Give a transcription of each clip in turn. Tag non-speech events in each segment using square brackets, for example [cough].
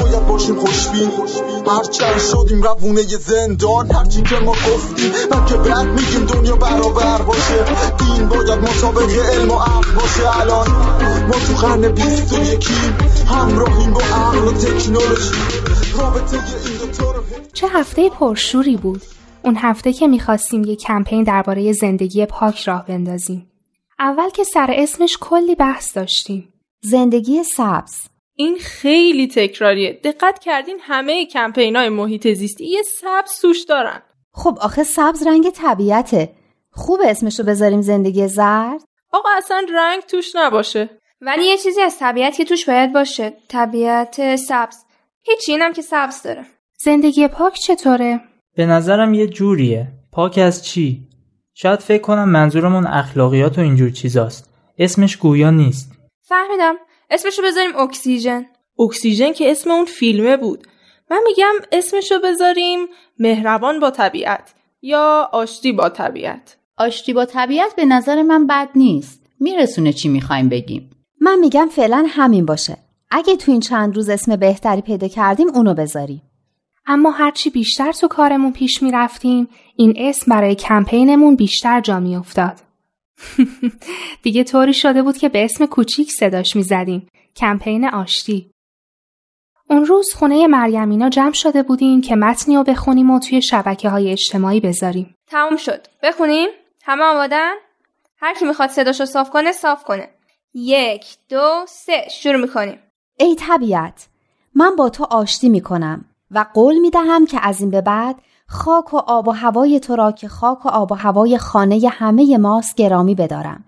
باید باشیم خوشبین. هرچند شدیم روونه زندان. هرچی که ما گفتیم که بعد میگیم دنیا برابر باشه. دین باید مطابق علم و عقل باشه. الان ما تو قرن بیست و یکیم همراهیم با عقل و تکنولوژی. رابطه این دوتا رو چه هفته پرشوری بود. اون هفته که می‌خواستیم یه کمپین درباره زندگی پاک راه بندازیم. اول که سر اسمش کلی بحث داشتیم. زندگی سبز. این خیلی تکراریه. دقت کردین همه کمپین های محیط زیستی یه سبز توش دارن. خب آخه سبز رنگ طبیعته. خوب اسمشو بذاریم زندگی زرد؟ آقا اصلا رنگ توش نباشه. ولی یه چیزی از طبیعت که توش باید باشه. طبیعت سبز. هیچی اینم که سبز داره. زندگی پاک چطوره؟ به نظرم یه جوریه. پاک از چی؟ شاید فکر کنم منظورمون اخلاقیات و اینجور چیزاست. اسمش گویا نیست. فهمیدم. اسمشو بذاریم اکسیژن. اکسیژن که اسم اون فیلمه بود. من میگم اسمشو بذاریم مهربان با طبیعت یا آشتی با طبیعت. آشتی با طبیعت به نظر من بد نیست. میرسونه چی می‌خوایم بگیم. من میگم فعلا همین باشه. اگه تو این چند روز اسم بهتری پیدا کردیم اونو بذاریم. اما هرچی بیشتر تو کارمون پیش می‌رفتیم این اسم برای کمپینمون بیشتر جا میافتاد. [laughs] دیگه طوری شده بود که به اسم کوچیک صداش می‌زدیم. کمپین آشتی. اون روز خونه مریمینا جمع شده بودیم که متنی رو بخونیم و توی شبکه های اجتماعی بذاریم. تموم شد. بخونیم؟ همه آمادن؟ هر کی می‌خواد صداشو صاف کنه صاف کنه. یک دو سه. شروع می‌کنیم. ای طبیعت من با تو آشتی می‌کنم و قول می‌دهم که از این به بعد خاک و آب و هوای تو را که خاک و آب و هوای خانه همه ماست گرامی بدارم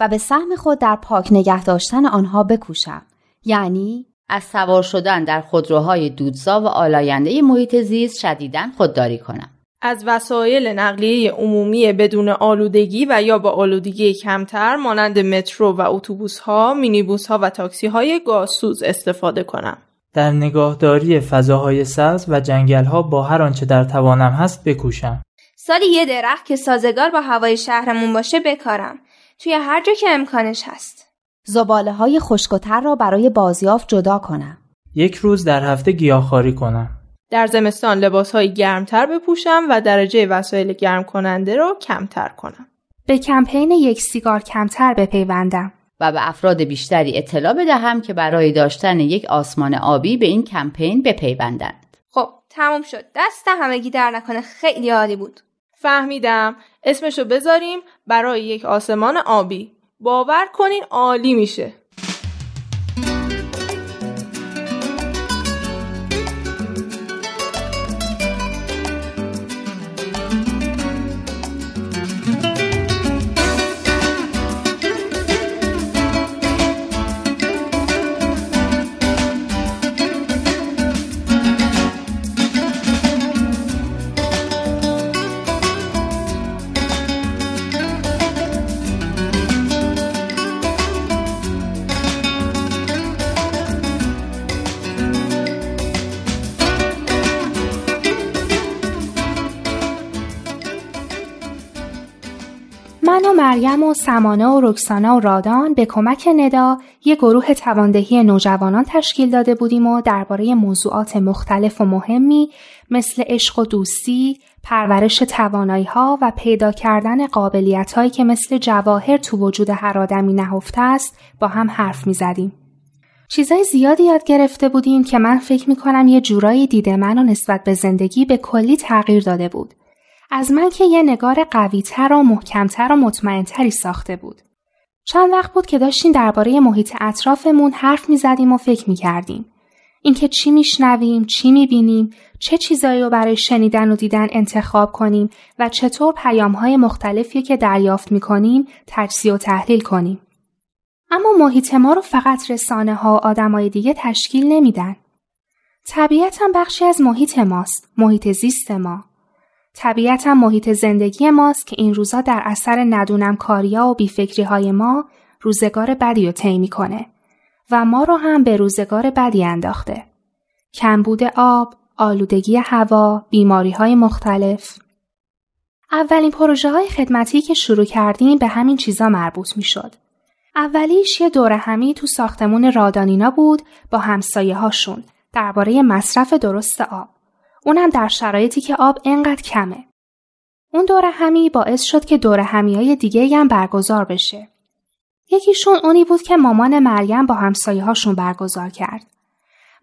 و به سهم خود در پاک نگه داشتن آنها بکوشم یعنی از سوار شدن در خودروهای دودزا و آلاینده محیط زیست شدیدن خودداری کنم از وسایل نقلیه عمومی بدون آلودگی و یا با آلودگی کمتر مانند مترو و اتوبوس ها، مینیبوس ها و تاکسی های گازسوز استفاده کنم. در نگاهداری فضاهای سبز و جنگلها با هر آنچه در توانم هست بکوشم. سالی یه درخت که سازگار با هوای شهرمون باشه بکارم. توی هر جا که امکانش هست. زباله های خشکتر را برای بازیافت جدا کنم. یک روز در هفته گیاهخواری کنم. در زمستان لباس های گرمتر بپوشم و درجه وسایل گرم کننده را کمتر کنم. به کمپین یک سیگار کمتر بپیوندم. و به افراد بیشتری اطلاع بدهم که برای داشتن یک آسمان آبی به این کمپین بپیوندند. خب تموم شد. دست همگی در نکنه خیلی عالی بود. فهمیدم. اسمشو بذاریم برای یک آسمان آبی. باور کنین عالی میشه. من و مریم و سمانه و رکسانا و رادان به کمک ندا یه گروه تواندهی نوجوانان تشکیل داده بودیم و درباره موضوعات مختلف و مهمی مثل عشق و دوستی، پرورش توانایی ها و پیدا کردن قابلیت هایی که مثل جواهر تو وجود هر آدمی نهفته است با هم حرف می زدیم. چیزای زیادی یاد گرفته بودیم که من فکر می کنم یه جورایی دیده من و نسبت به زندگی به کلی تغییر داده بود. از من که یه نگار قویتر و محکمتر و مطمئنتری ساخته بود. چند وقت بود که داشتیم درباره محیط اطرافمون حرف می زدیم و فکر می کردیم. اینکه چی میشنویم، چی می‌بینیم، چه چیزایی رو برای شنیدن و دیدن انتخاب کنیم و چطور پیامهای مختلفی که دریافت می‌کنیم تجزیه و تحلیل کنیم. اما محیط ما رو فقط رسانه ها و آدمای دیگه تشکیل نمیدن. طبیعت هم بخشی از محیط ماست، محیط زیست ما. طبیعتا محیط زندگی ماست که این روزا در اثر ندونم کاریا و بیفکری های ما روزگار بدی رو طی کنه و ما رو هم به روزگار بدی انداخته. کمبود آب، آلودگی هوا، بیماری های مختلف. اولین پروژه های خدمتی که شروع کردیم به همین چیزا مربوط می شد. اولیش یه دوره همی تو ساختمون رادانینا بود با همسایه هاشون درباره مصرف درست آب. اونم در شرایطی که آب انقدر کمه. اون دوره همی باعث شد که دوره همی های دیگه هم برگزار بشه. یکیشون اونی بود که مامان مریم با همسایه هاشون برگزار کرد.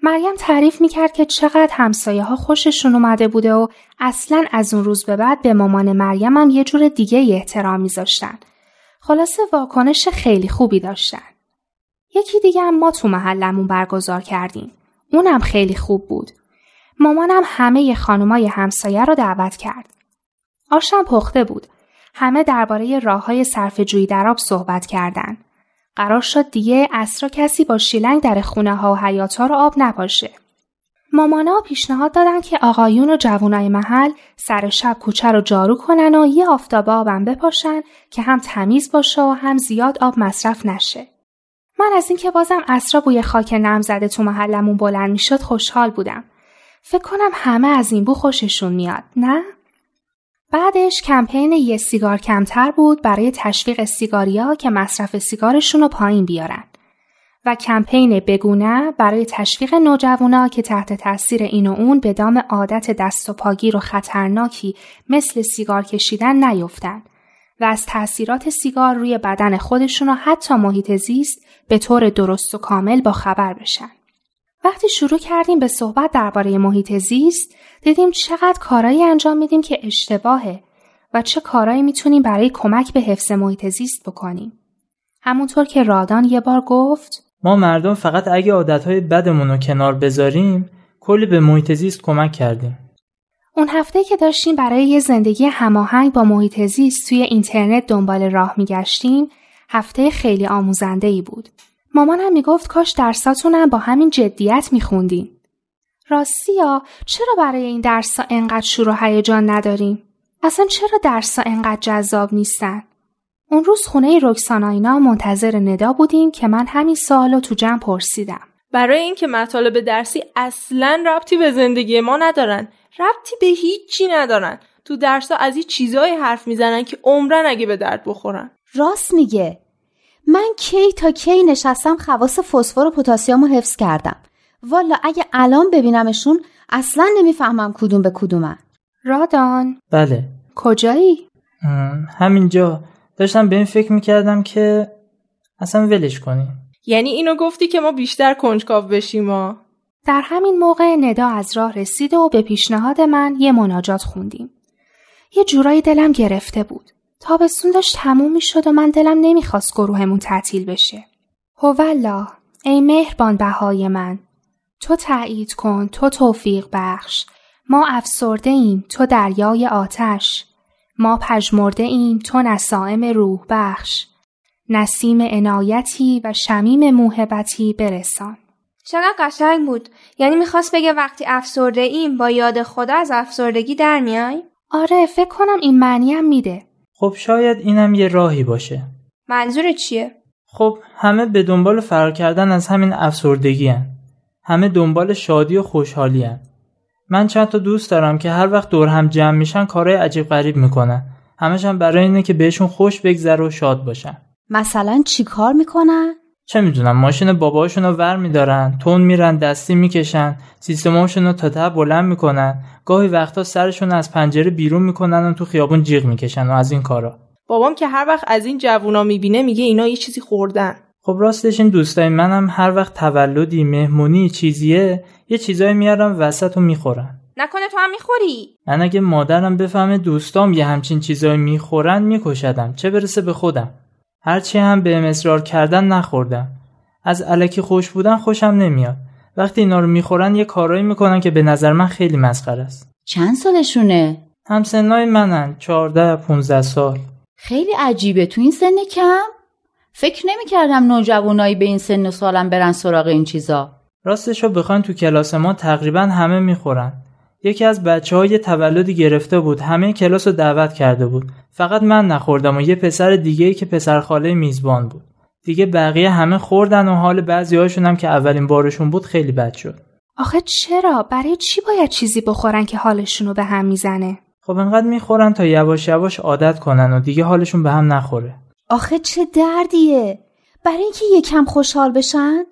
مریم تعریف می‌کرد که چقدر همسایه ها خوششون اومده بوده و اصلا از اون روز به بعد به مامان مریم هم یه جور دیگه احترام میذاشتن. خلاصه واکنش خیلی خوبی داشتن. یکی دیگه هم ما تو محلمون برگزار کردیم. اونم خیلی خوب بود. مامانم همه خانمای همسایه رو دعوت کرد. آشم پخته بود. همه درباره راه های صرف جویی در آب صحبت کردند. قرار شد دیگه اصرا کسی با شیلنگ در خونه ها و حیات ها رو آب نپاشه. مامانا پیشنهاد دادن که آقایون و جوانای محل سر شب کوچه رو جارو کنن و یه آفتاب آبم بپاشن که هم تمیز باشه و هم زیاد آب مصرف نشه. من از اینکه بازم اصرا بوی خاک نم زده تو محلمون بلند می‌شد خوشحال بودم. فکر کنم همه از این بو خوششون میاد، نه؟ بعدش کمپین یه سیگار کمتر بود برای تشویق سیگاریا که مصرف سیگارشون رو پایین بیارن و کمپین بگونه برای تشویق نوجوانا که تحت تاثیر این و اون به دام عادت دست و پاگیر و خطرناکی مثل سیگار کشیدن نیفتن و از تاثیرات سیگار روی بدن خودشون و حتی محیط زیست به طور درست و کامل با خبر بشن. وقتی شروع کردیم به صحبت درباره محیط زیست دیدیم چقدر کارایی انجام میدیم که اشتباهه و چه کارایی می‌تونیم برای کمک به حفظ محیط زیست بکنیم. همونطور که رادان یه بار گفت ما مردم فقط اگه عادتهای بدمون رو کنار بذاریم کلی به محیط زیست کمک کردیم. اون هفته که داشتیم برای یه زندگی هماهنگ با محیط زیست توی اینترنت دنبال راه میگشتیم هفته خیلی آموزنده ای بود. مامانم می‌گفت کاش درساتونم با همین جدیت میخوندین. راستی چرا برای این درسا انقدر شور و هیجان نداریم؟ اصلا چرا درسا انقدر جذاب نیستن؟ اون روز خونه رکساناینا منتظر ندا بودیم که من همین سوالو تو جمع پرسیدم. برای اینکه مطالب درسی اصلا ربطی به زندگی ما ندارن ربطی به هیچی ندارن تو درسا از این چیزایی حرف می‌زنن که عمرن اگه به درد بخورن راست میگه من کی تا کی نشستم خواص فسفر و پتاسیم رو حفظ کردم. والا اگه الان ببینمشون اصلا نمی‌فهمم کدوم به کدومن. رادان. بله. کجایی؟ همینجا. داشتم به این فکر می‌کردم که اصلا ولش کنیم یعنی اینو گفتی که ما بیشتر کنجکاو بشیم ما در همین موقع ندا از راه رسید و به پیشنهاد من یه مناجات خوندیم. یه جورایی دلم گرفته بود. تابستون داشت تموم می شد و من دلم نمی‌خواست گروهمون تعطیل بشه. هوالله ای مهربان بهای من. تو تایید کن تو توفیق بخش. ما افسرده ایم تو دریای آتش. ما پژمرده ایم تو نسائم روح بخش. نسیم عنایتی و شمیم موهبتی برسان. چقدر قشنگ بود. یعنی می‌خواست بگه وقتی افسرده ایم با یاد خدا از افسردگی در میای؟ آره فکر کنم این معنی هم میده. خب شاید اینم یه راهی باشه منظور چیه؟ خب همه به دنبال فرار کردن از همین افسردگی هن. همه دنبال شادی و خوشحالی هن. من چند تا دوست دارم که هر وقت دور هم جمع میشن کارهای عجیب غریب می‌کنن همشم برای اینه که بهشون خوش بگذره و شاد باشن مثلا چی کار می‌کنن؟ چه می‌دونم ماشین باباشون رو ور میدارن تون میرن دستی می‌کشن سیستماشون رو تا ته بلند می‌کنن. گاهی وقتا سرشون از پنجره بیرون می‌کنن و تو خیابون جیغ می‌کشن و از این کارا. بابام که هر وقت از این جوونا می‌بینه میگه اینا یه چیزی خوردن. خب راستش این دوستای منم هر وقت تولدی مهمونی چیزیه یه چیزایی میارم وسط و می‌خورن. نکنه تو هم می‌خوری؟ من اگه مادرم بفهمه دوستام یه همچین چیزایی می‌خورن میکشدم. چه برسه به خودم؟ هرچی هم به اصرار کردن نخوردم. از علکی خوش بودن خوشم نمیاد. وقتی اینا رو می‌خورن یه کارایی می‌کنن که به نظر من خیلی مسخره است. چند سالشونه؟ همسنای منن. 14 15 سال. خیلی عجیبه. تو این سن کم؟ فکر نمی‌کردم نوجوانایی به این سن و سالم برن سراغ این چیزا. راستش رو بخواین تو کلاس ما تقریبا همه می‌خورن. یکی از بچه های تولدی گرفته بود. همه کلاس رو دعوت کرده بود. فقط من نخوردم و یه پسر دیگه ای که پسر خاله میزبان بود. دیگه بقیه همه خوردن و حال بعضی هاشون هم که اولین بارشون بود خیلی بد شد. آخه چرا؟ برای چی باید چیزی بخورن که حالشون رو به هم می‌زنه؟ خب انقدر می‌خورن تا یواش یواش عادت کنن و دیگه حالشون به هم نخوره. آخه چه دردیه! برای اینکه یکم خوشحال بشن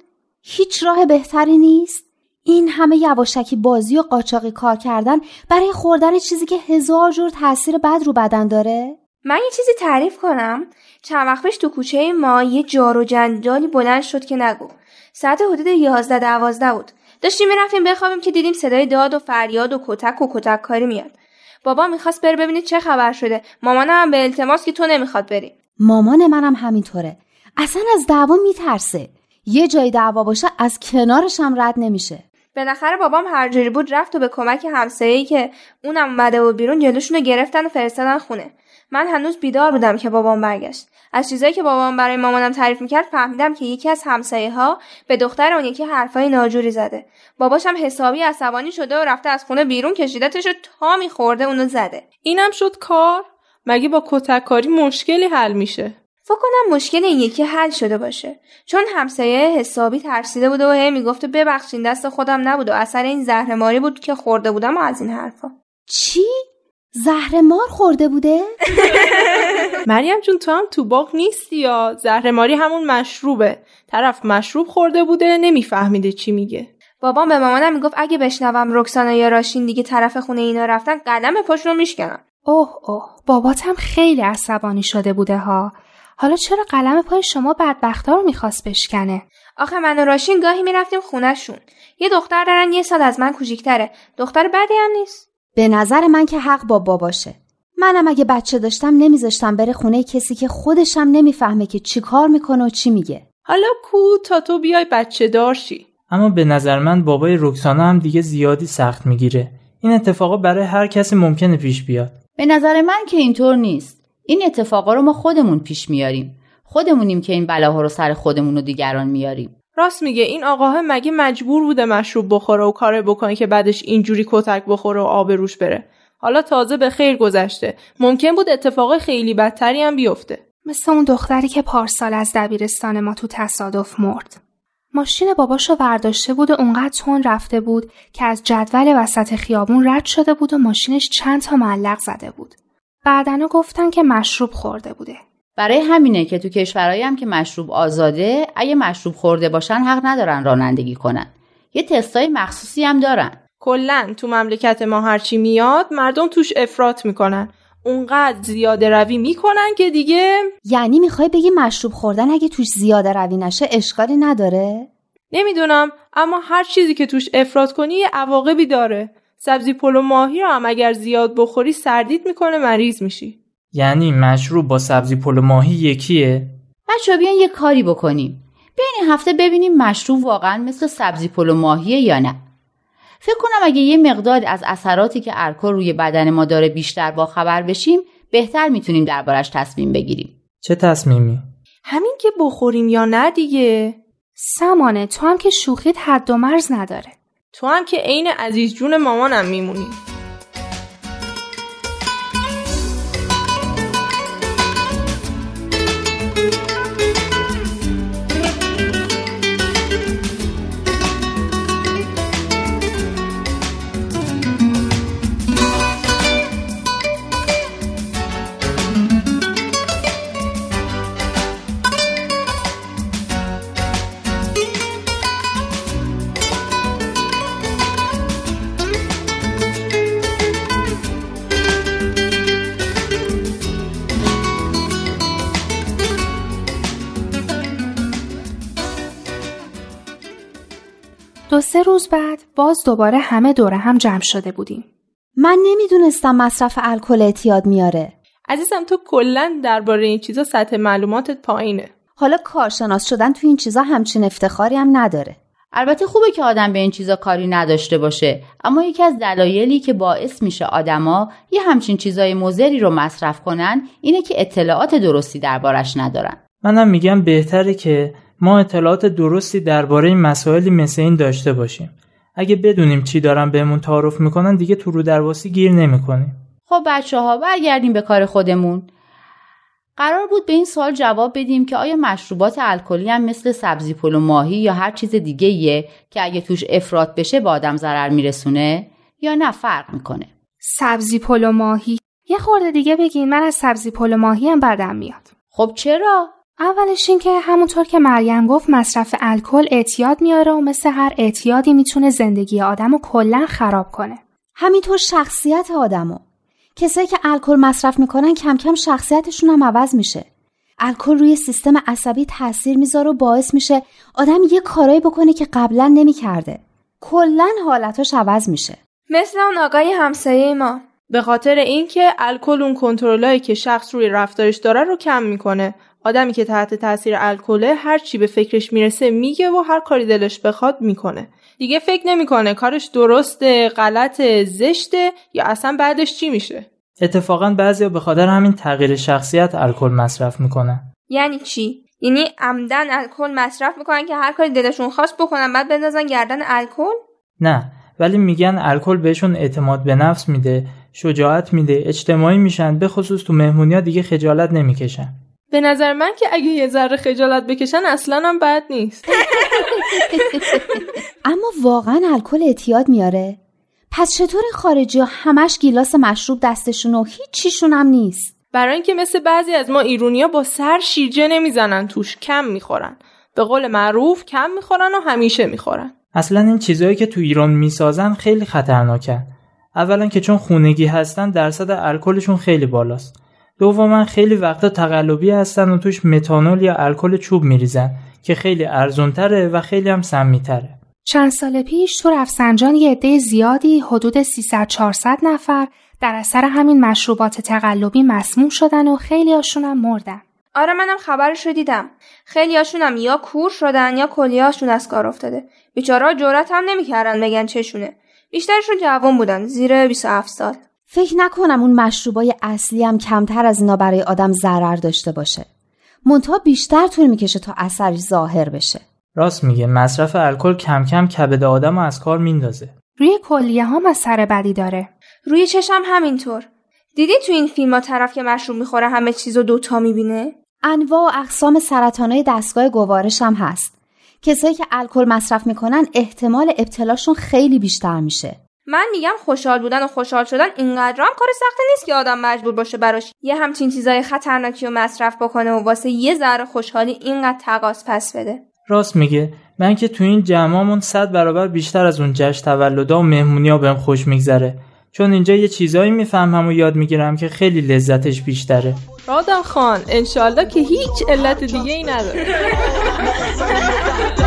هیچ راه بهتری نیست؟ این همه یواشکی بازی و قاچاقی کار کردن برای خوردن چیزی که هزار جور تاثیر بد رو بدن داره؟ من یه چیزی تعریف کنم. چند وقت پیش تو کوچه ما یه جار و جنجالی بلند شد که نگو. ساعت حدود یازده دوازده بود. داشتیم می‌رفتیم بخوابیم که دیدیم صدای داد و فریاد و کتک و کتک کاری میاد. بابا می‌خواست بره ببینید چه خبر شده. مامانم هم به التماس که تو نمی‌خواد بری. مامان منم همینطوره. اصلا از دعوا میترسه. یه جای دعوا باشه از کنارش هم رد نمیشه. بالاخره بابام هر جوری بود رفت و به کمک همسایه‌ای که اونم اومده و بیرون جلوشون رو گرفتن و فرستادن خونه. من هنوز بیدار بودم که بابام برگشت. از چیزایی که بابام برای مامانم تعریف می‌کرد فهمیدم که یکی از همسایه ها به دختر اون یکی حرفای ناجوری زده. باباشم حسابی عصبانی شده و رفته از خونه بیرون کشیدتش و تا میخورده اونو زده. اینم شد کار؟ مگه با کتککاری مشکلی حل میشه؟ فکر کنم مشکل این یکی حل شده باشه. چون همسایه حسابی ترسیده بوده و هی می‌گفته ببخشین دست خودم نبود و اثر این زهرماری بود که خورده بودم و از این حرفا. چی؟ زهر مار خورده بوده؟ [laughs] مریم جون تو هم تو باغ نیستی یا؟ زهرماری همون مشروبه. طرف مشروب خورده بوده نمیفهمیده چی میگه. بابام به مامانم می‌گفت اگه بشنوم رکسانا یا راشین دیگه طرف خونه اینا رفتن قدم پاشون رو میشکنم. اوه اوه. باباتم خیلی عصبانی شده بوده ها. حالا چرا قلم پای شما بدبختا رو می‌خواست بشکنه؟ آخه من و راشین گاهی می‌رفتیم خونهشون. یه دختر دارن یه سال از من کوچیکتره. دختر بدی هم نیست. به نظر من که حق با باباشه. منم اگه بچه داشتم نمیذاشتم بره خونه کسی که خودشم نمی‌فهمه که چی کار می‌کنه و چی میگه. حالا کو تا تو بیای بچه دارشی اما به نظر من بابای رکسانا هم دیگه زیادی سخت می‌گیره. این اتفاقا برای هر کسی ممکنه پیش بیاد. به نظر من که اینطور نیست. این اتفاقا رو ما خودمون پیش میاریم. خودمونیم که این بلاها رو سر خودمون و دیگران میاریم. راست میگه این آقاه مگه مجبور بوده مشروب بخوره و کار بکنه که بعدش اینجوری کتک بخوره و آب روش بره. حالا تازه به خیر گذشته. ممکن بود اتفاق خیلی بدتری هم بیفته. مثل اون دختری که پارسال از دبیرستان ما تو تصادف مرد. ماشین باباشو برداشته بود و اونقدر تون رفته بود که از جدول وسط خیابون رد شده بود و ماشینش چند تا معلق زده بود. بعدنا گفتن که مشروب خورده بوده. برای همینه که تو کشورهایی هم که مشروب آزاده اگه مشروب خورده باشن حق ندارن رانندگی کنن. یه تستای مخصوصی هم دارن. کلا تو مملکت ما هرچی میاد مردم توش افراط می‌کنن. اونقدر زیاده روی می‌کنن که دیگه یعنی می‌خوای بگی مشروب خوردن اگه توش زیاده روی نشه اشکالی نداره؟ نمی‌دونم اما هر چیزی که توش افراط کنی یه عواقبی داره. سبزی پلو ماهی رو هم اگر زیاد بخوری سردیت می‌کنه مریض میشی. یعنی مشروب با سبزی پلو ماهی یکیه؟ بچه ها بیاین یه کاری بکنیم. بیاین این هفته ببینیم مشروب واقعا مثل سبزی پلو ماهیه یا نه. فکر کنم اگه یه مقدار از اثراتی که الکل روی بدن ما داره بیشتر با خبر بشیم بهتر می‌تونیم دربارش تصمیم بگیریم. چه تصمیمی؟ همین که بخوریم یا نه دیگه؟ سمانه تو هم که شوخیت حد و مرز نداره. تو هم که عین عزیز جون مامانم میمونی. دو سه روز بعد باز دوباره همه دوره هم جمع شده بودیم. من نمی‌دونستم مصرف الکل اعتیاد میاره. عزیزم تو کلا درباره این چیزا سطح معلوماتت پایینه. حالا کارشناس شدن تو این چیزا همچین افتخاری هم نداره. البته خوبه که آدم به این چیزا کاری نداشته باشه اما یکی از دلایلی که باعث میشه آدما یه همچین چیزای مزری رو مصرف کنن اینه که اطلاعات درستی دربارش ندارن منم میگم بهتره که ما اطلاعات درستی درباره مسائلی مثل این داشته باشیم. اگه بدونیم چی دارن بهمون تعارف می‌کنن دیگه تو رو درواسی گیر نمی‌کنیم. خب بچه ها برگردیم به کار خودمون. قرار بود به این سوال جواب بدیم که آیا مشروبات الکلی هم مثل سبزی پلو و ماهی یا هر چیز دیگه یه که اگه توش افراد بشه به آدم ضرر میرسونه؟ یا نه فرق می‌کنه؟ سبزی پلو ماهی. یه خورده دیگه بگین من از سبزی پلو ماهی هم بدم میاد. خب چرا؟ اولش این که همونطور که مریم گفت مصرف الکل اعتیاد میاره و مثل هر اعتیادی می‌تونه زندگی آدم رو کلا خراب کنه. همینطور شخصیت آدمو. کسایی که الکل مصرف می‌کنن کم کم شخصیتشون هم عوض میشه. الکل روی سیستم عصبی تاثیر می‌ذاره و باعث میشه آدم یه کارایی بکنه که قبلا نمی‌کرده. کلا حالتاش عوض میشه. مثل اون آقای همسایه ما. به خاطر اینکه الکل اون کنترلایی که شخص روی رفتارش داره رو کم می‌کنه. آدمی که تحت تاثیر الکله هر چی به فکرش می‌رسه میگه و هر کاری دلش بخواد می‌کنه. دیگه فکر نمی‌کنه کارش درسته غلط زشته یا اصلا بعدش چی میشه؟ اتفاقا بعضیا به خاطر همین تغییر شخصیت الکل مصرف می‌کنن یعنی چی؟ یعنی عمدن الکل مصرف می‌کنن که هر کاری دلشون خواست بکنن بعد بندازن گردن الکل؟ نه ولی میگن الکل بهشون اعتماد به نفس میده شجاعت میده اجتماعی میشن به خصوص تو مهمونیا دیگه خجالت نمی‌کشن. به نظر من که اگه یه ذره خجالت بکشن اصلا هم بد نیست. [laughs] اما واقعا الکل اعتیاد میاره. پس چطور خارجی ها همش گیلاس مشروب دستشون و هیچیشون هم نیست؟ برای اینکه مثل بعضی از ما ایرونیا با سر شیرجه نمی‌زنن توش کم می‌خورن. به قول معروف کم می‌خورن و همیشه می‌خورن. اصلا این چیزهایی که تو ایران می‌سازن خیلی خطرناکن. اولا که چون خونگی هستن درصد الکلشون خیلی بالاست. دوما خیلی وقتا تقلبی هستن و توش متانول یا الکل چوب میریزن که خیلی ارزونتره و خیلی هم سمیتره چند سال پیش تو رفسنجان یه عده زیادی حدود 300 400 نفر در اثر همین مشروبات تقلبی مسموم شدن و خیلی هاشون مردن. آره منم خبرش رو دیدم. خیلی هاشون یا کور شدن یا کلیهاشون از کار افتاده. بیچارا جرأت هم نمی‌کردن بگن چشونه. بیشترشون جوان بودن زیر 27 سال. فکر نکنم اون مشروبای اصلی هم کمتر از اینا برای آدم ضرر داشته باشه. منتها بیشتر طول می‌کشه تا اثرش ظاهر بشه. راست میگه مصرف الکل کم کم کبد آدم از کار میندازه. روی کلیه هم اثر بدی داره. روی چشم همینطور. دیدی تو این فیلم ها طرف که مشروب می‌خوره همه چیزو دوتا می‌بینه؟ انواع و اقسام سرطانای دستگاه گوارش هم هست. کسایی که الکل مصرف می‌کنن احتمال ابتلاشون خیلی بیشتر میشه. من میگم خوشحال بودن و خوشحال شدن اینقدر هم کار سختی نیست که آدم مجبور باشه براش یه همچین چیزای خطرناکی و مصرف بکنه و واسه یه ذره خوشحالی اینقدر تقاس پس بده. راست میگه. من که تو این جمعمون صد برابر بیشتر از اون جشن تولدا و مهمونیا بهم خوش میگذره. چون اینجا یه چیزایی می‌فهمم و یاد می‌گیرم که خیلی لذتش بیشتره. رادم خان انشالله که هیچ علت دیگه ای نداره. [laughs]